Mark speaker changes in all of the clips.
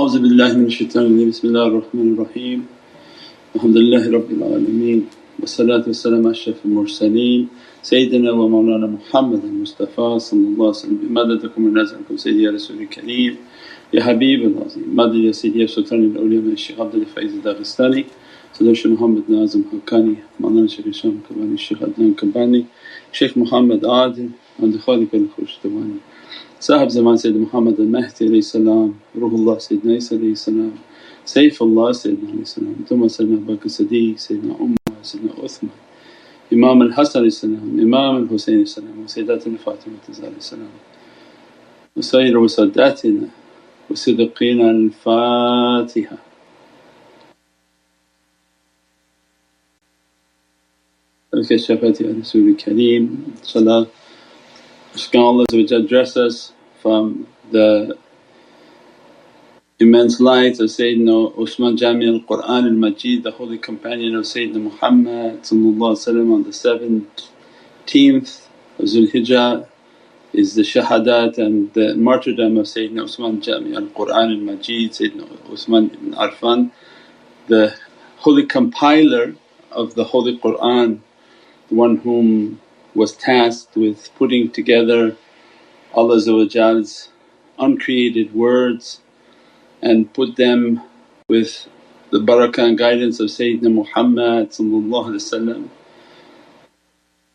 Speaker 1: أعوذ بالله من الشيطان الرجيم. بسم الله الرحمن الرحيم. الحمد لله رب العالمين. والصلاة والسلام على أشرف المرسلين. سيدنا ومولانا محمد المصطفى صلى الله عليه وسلم. بمددكم ونزلكم سيدي يا رسول الكريم. يا حبيب العظيم. مدد يا سيدي يا سلطان الأولياء من الشيخ عبد الفايز الداغستاني. الشيخ محمد ناظم حقاني مولانا شيخ هشام كباني الشيخ عدنان كباني شيخ محمد عادل عند خالق الخشتواني صاحب زمان سيد محمد المهدي عليه السلام روح الله سيدنا عيسى عليه السلام سيف الله سيدنا عليه السلام ثم سيدنا أبو بكر الصديق سيدنا عمر سيدنا عثمان إمام الحسن عليه السلام إمام الحسين عليه السلام وسيداتنا فاطمة عليه السلام وسائر وساداتنا وصدقنا الفاتحة. al-kashafati an suri kareem inshaAllah Allah which address us from the immense light of Sayyidina Usman Jami al-Qur'an al-Majid, the holy companion of Sayyidina Muhammad on the seventeenth of Zulhijjah is the shahadat and the martyrdom of Sayyidina Usman Jami al-Qur'an al-Majid, Sayyidina Usman ibn Affan, the holy compiler of the holy Qur'an one whom was tasked with putting together Allah's uncreated words and put them with the barakah and guidance of Sayyidina Muhammad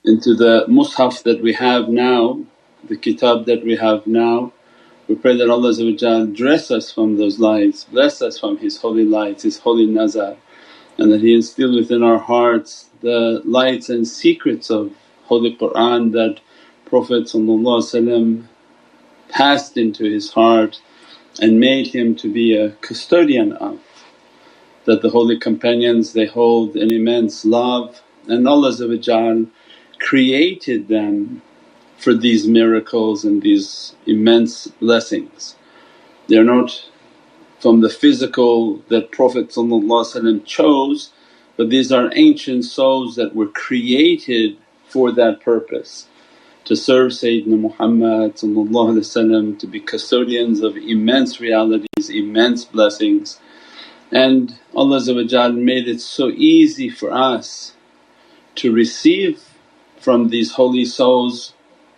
Speaker 1: into the mushaf that we have now, the kitab that we have now. We pray that Allah dress us from those lights, bless us from His holy lights, His holy nazar and that He instill within our hearts the lights and secrets of Holy Qur'an that Prophet passed into his heart and made him to be a custodian of. That the holy companions they hold an immense love and Allah created them for these miracles and these immense blessings. They're not from the physical that Prophet chose but these are ancient souls that were created for that purpose to serve Sayyidina Muhammad to be custodians of immense realities, immense blessings. And Allah made it so easy for us to receive from these holy souls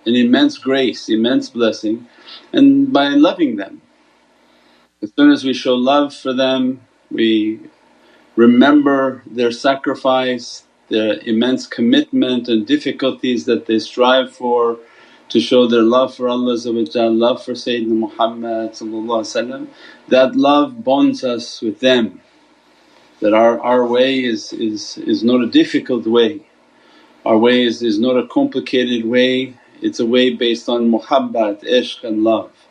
Speaker 1: an immense grace, immense blessing and by loving them. As soon as we show love for them, we remember their sacrifice, their immense commitment and difficulties that they strive for to show their love for Allah love for Sayyidina Muhammad that love bonds us with them. That our, our way is, is, is not a difficult way, our way is, is not a complicated way, it's a way based on muhabbat, ishq and love.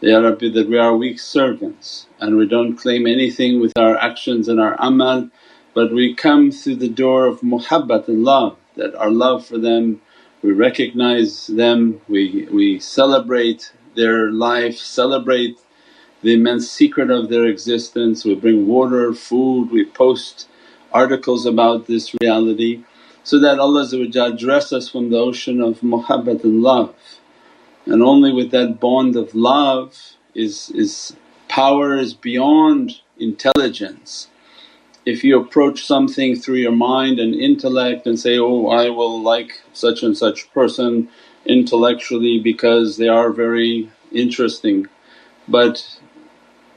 Speaker 1: Ya Rabbi that we are weak servants and we don't claim anything with our actions and our amal but we come through the door of muhabbat and love that our love for them, we recognize them, we, we celebrate their life, celebrate the immense secret of their existence, we bring water, food, we post articles about this reality so that Allah dress us from the ocean of muhabbat and love. And only with that bond of love is, is power is beyond intelligence if you approach something through your mind and intellect and say, oh I will like such and such person intellectually because they are very interesting but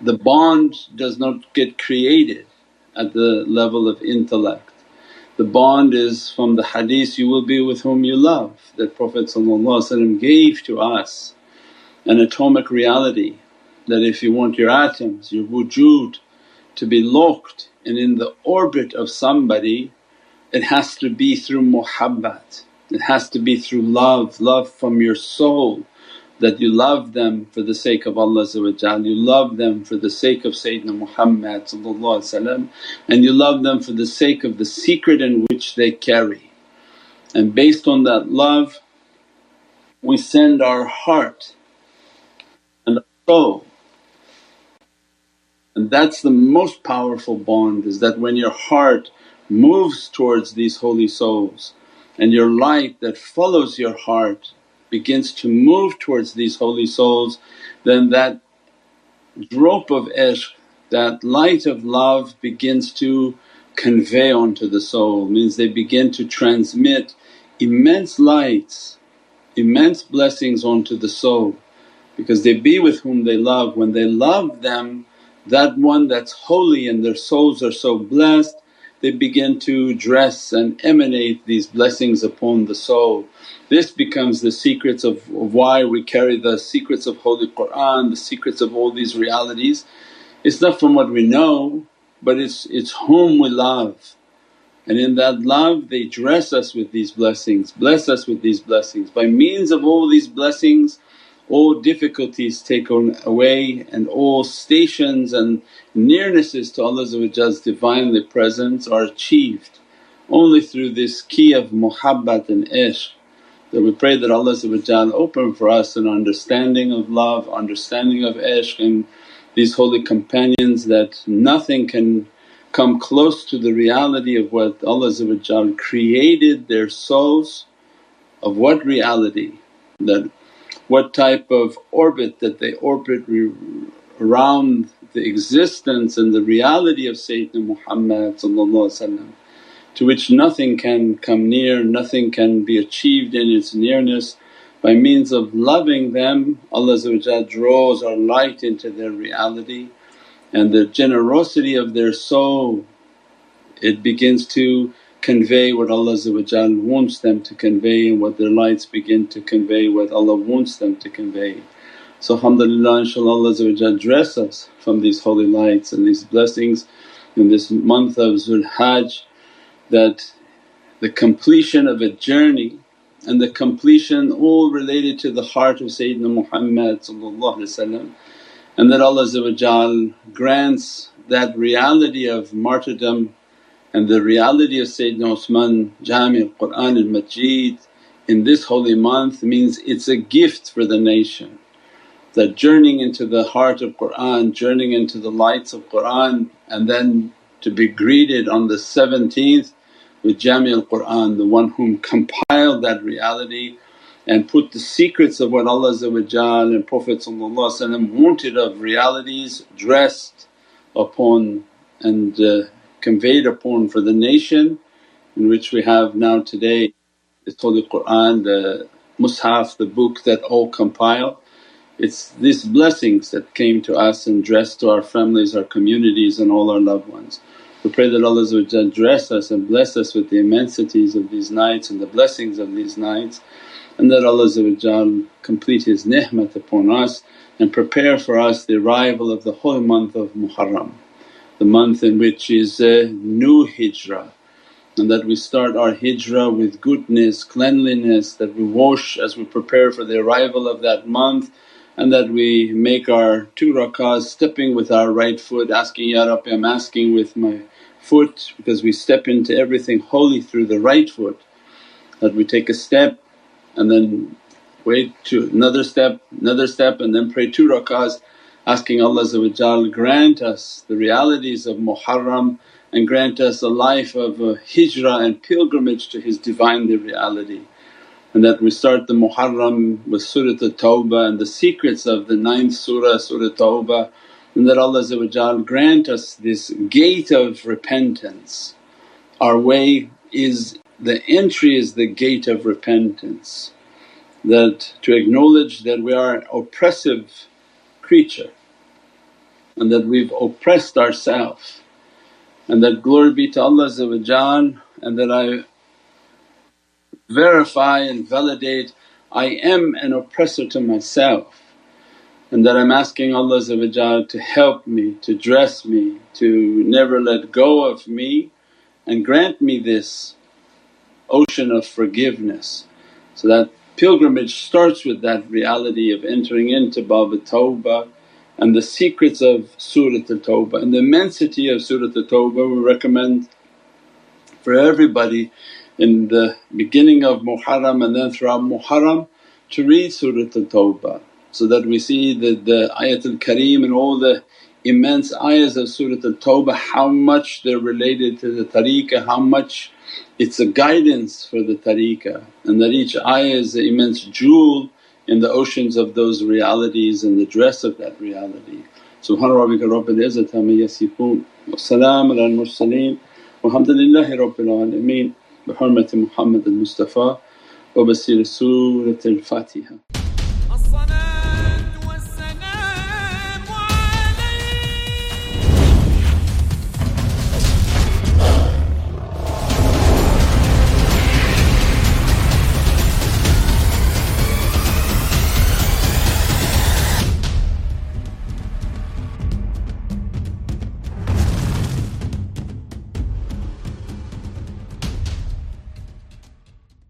Speaker 1: the bond does not get created at the level of intellect. The bond is from the hadith, you will be with whom you love that Prophet gave to us an atomic reality that if you want your atoms, your wujud to be locked and in the orbit of somebody it has to be through muhabbat, it has to be through love, love from your soul that you love them for the sake of Allah you love them for the sake of Sayyidina Muhammad and you love them for the sake of the secret in which they carry. And based on that love we send our heart and our soul and that's the most powerful bond is that when your heart moves towards these holy souls and your light that follows your heart begins to move towards these holy souls then that drop of ishq, that light of love begins to convey onto the soul, means they begin to transmit immense lights, immense blessings onto the soul because they be with whom they love. When they love them, that one that's holy and their souls are so blessed, they begin to dress and emanate these blessings upon the soul. This becomes the secrets of, why we carry the secrets of Holy Qur'an, the secrets of all these realities. It's not from what we know but it's, it's whom we love. And in that love they dress us with these blessings, bless us with these blessings. By means of all these blessings all difficulties taken away and all stations and nearnesses to Allah's Divinely Presence are achieved only through this key of muhabbat and ishq that we pray that Allah open for us an understanding of love, understanding of ishq and these holy companions that nothing can come close to the reality of what Allah created their souls of what reality? That what type of orbit that they orbit around the existence and the reality of Sayyidina Muhammad to which nothing can come near, nothing can be achieved in its nearness. By means of loving them Allah draws our light into their reality and the generosity of their soul it begins to convey what Allah wants them to convey and what their lights begin to convey what Allah wants them to convey. So alhamdulillah inshaAllah Allah dress us from these holy lights and these blessings in this month of Zul Hajj that the completion of a journey and the completion all related to the heart of Sayyidina Muhammad and that Allah grants that reality of martyrdom and the reality of Sayyidina Usman Jami al-Qur'an al-Majid in this holy month means it's a gift for the nation. That journeying into the heart of Qur'an, journeying into the lights of Qur'an and then to be greeted on the 17th with Jami al-Qur'an, the one whom compiled that reality and put the secrets of what Allah and Prophet wanted of realities dressed upon and uh, conveyed upon for the nation in which we have now today the Qur'an, the Mus'haf, the book that all compile. It's these blessings that came to us and dressed to our families, our communities and all our loved ones. We pray that Allah dress us and bless us with the immensities of these nights and the blessings of these nights and that Allah complete His ni'mat upon us and prepare for us the arrival of the holy month of Muharram the month in which is a new hijrah and that we start our hijrah with goodness, cleanliness, that we wash as we prepare for the arrival of that month and that we make our two rakahs stepping with our right foot asking, Ya Rabbi I'm asking with my foot because we step into everything holy through the right foot. That we take a step and then wait to another step, another step and then pray two rakahs asking Allah grant us the realities of Muharram and grant us a life of a hijrah and pilgrimage to His Divinely Reality. And that we start the Muharram with Surat At-Tawbah and the secrets of the ninth surah, Surah Tawbah and that Allah grant us this gate of repentance. Our way is the entry is the gate of repentance that to acknowledge that we are an oppressive creature and that we've oppressed ourselves and that glory be to Allah and that I verify and validate I am an oppressor to myself and that I'm asking Allah to help me, to dress me, to never let go of me and grant me this ocean of forgiveness. So that pilgrimage starts with that reality of entering into Bab Tawbah and the secrets of Surat al-Tawbah and the immensity of Surat al-Tawbah we recommend for everybody in the beginning of Muharram and then throughout Muharram to read Surat al-Tawbah so that we see the, the Ayatul Kareem and all the immense ayahs of Surat al-Tawbah how much they're related to the tariqah, how much it's a guidance for the tariqah and that each ayah is an immense jewel in the oceans of those realities and the dress of that reality. Subhana rabbika rabbil izzati amma yasifoon wa salaamun al mursaleen walhamdulillahi rabbil alameen bi hurmati Muhammad al Mustafa wa bi siri Surat al Fatiha.